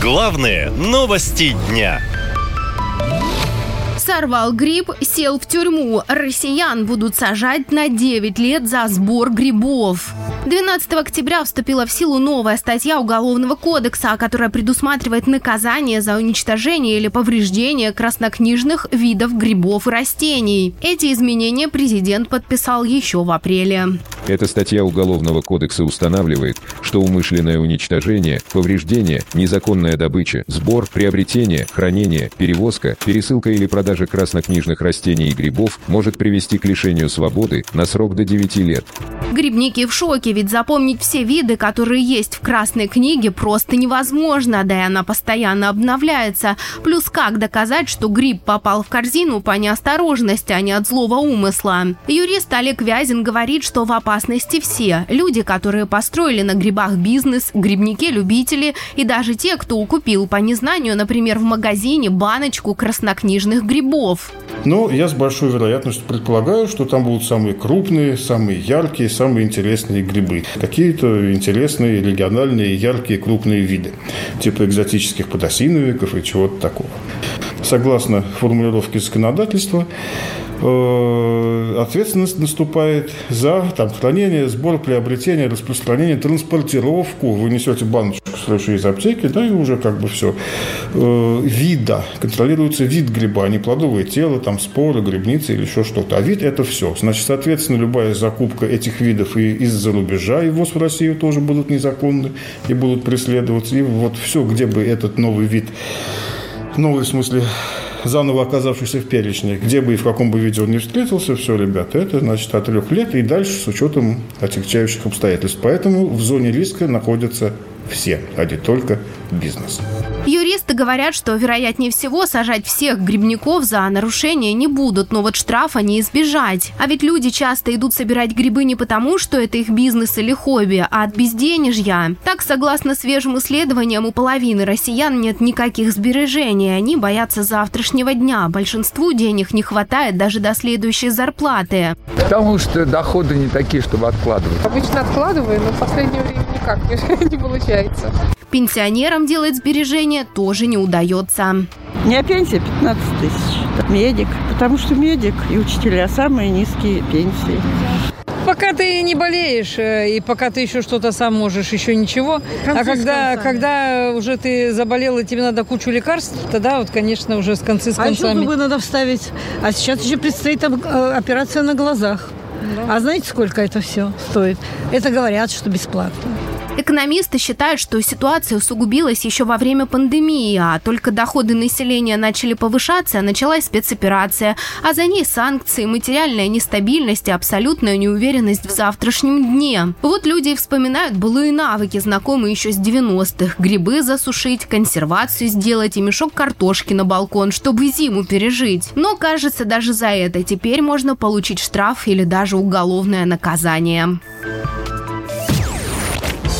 Главные новости дня. Сорвал гриб, сел в тюрьму. Россиян будут сажать на 9 лет за сбор грибов. 12 октября вступила в силу новая статья Уголовного кодекса, которая предусматривает наказание за уничтожение или повреждение краснокнижных видов грибов и растений. Эти изменения президент подписал еще в апреле. Эта статья Уголовного кодекса устанавливает, что умышленное уничтожение, повреждение, незаконная добыча, сбор, приобретение, хранение, перевозка, пересылка или продажа краснокнижных растений и грибов может привести к лишению свободы на срок до 9 лет. Грибники в шоке, ведь запомнить все виды, которые есть в Красной книге, просто невозможно, да и она постоянно обновляется. Плюс как доказать, что гриб попал в корзину по неосторожности, а не от злого умысла? Юрист Олег Вязин говорит, что в опасности все. Люди, которые построили на грибах бизнес, грибники-любители и даже те, кто купил по незнанию, например, в магазине баночку краснокнижных грибов. Но я с большой вероятностью предполагаю, что там будут самые крупные, самые яркие, самые интересные грибы. Какие-то интересные, региональные, яркие, крупные виды. Типа экзотических подосиновиков и чего-то такого. Согласно формулировке законодательства, Э, ответственность наступает за там, хранение, сбор, приобретение, распространение, транспортировку. Вы несете баночку сразу из аптеки, да, и уже как бы все. Э, вида. Контролируется вид гриба, а не плодовое тело, там споры, грибницы или еще что-то. А вид – это все. Значит, соответственно, любая закупка этих видов и из-за рубежа, и ввоз в Россию тоже будут незаконны и будут преследоваться. И вот все, где бы этот новый вид, новый в смысле заново оказавшийся в перечне, где бы и в каком бы виде он не встретился, все, ребята, это значит от трех лет и дальше с учетом отягчающих обстоятельств. Поэтому в зоне риска находятся все, а не только бизнес. Юристы говорят, что вероятнее всего сажать всех грибников за нарушение не будут, но вот штрафа не избежать. А ведь люди часто идут собирать грибы не потому, что это их бизнес или хобби, а от безденежья. Так, согласно свежим исследованиям, у половины россиян нет никаких сбережений, они боятся завтрашнего дня. Большинству денег не хватает даже до следующей зарплаты. Потому что доходы не такие, чтобы откладывать. Обычно откладываю, но в последнее время никак не получается. Пенсионерам делать сбережения тоже не удается. У меня пенсия 15 тысяч. Медик. Потому что медик и учителя самые низкие пенсии. Пока ты не болеешь, э, и пока ты еще что-то сам можешь, еще ничего. а когда, когда уже ты заболел, и тебе надо кучу лекарств, тогда вот, конечно, уже с концы с концами. А еще зубы надо вставить. А сейчас еще предстоит э, операция на глазах. Да. А знаете, сколько это все стоит? Это говорят, что бесплатно. Экономисты считают, что ситуация усугубилась еще во время пандемии, а только доходы населения начали повышаться, началась спецоперация, а за ней санкции, материальная нестабильность и абсолютная неуверенность в завтрашнем дне. Вот люди вспоминают былые навыки, знакомые еще с 90-х. Грибы засушить, консервацию сделать и мешок картошки на балкон, чтобы зиму пережить. Но, кажется, даже за это теперь можно получить штраф или даже уголовное наказание.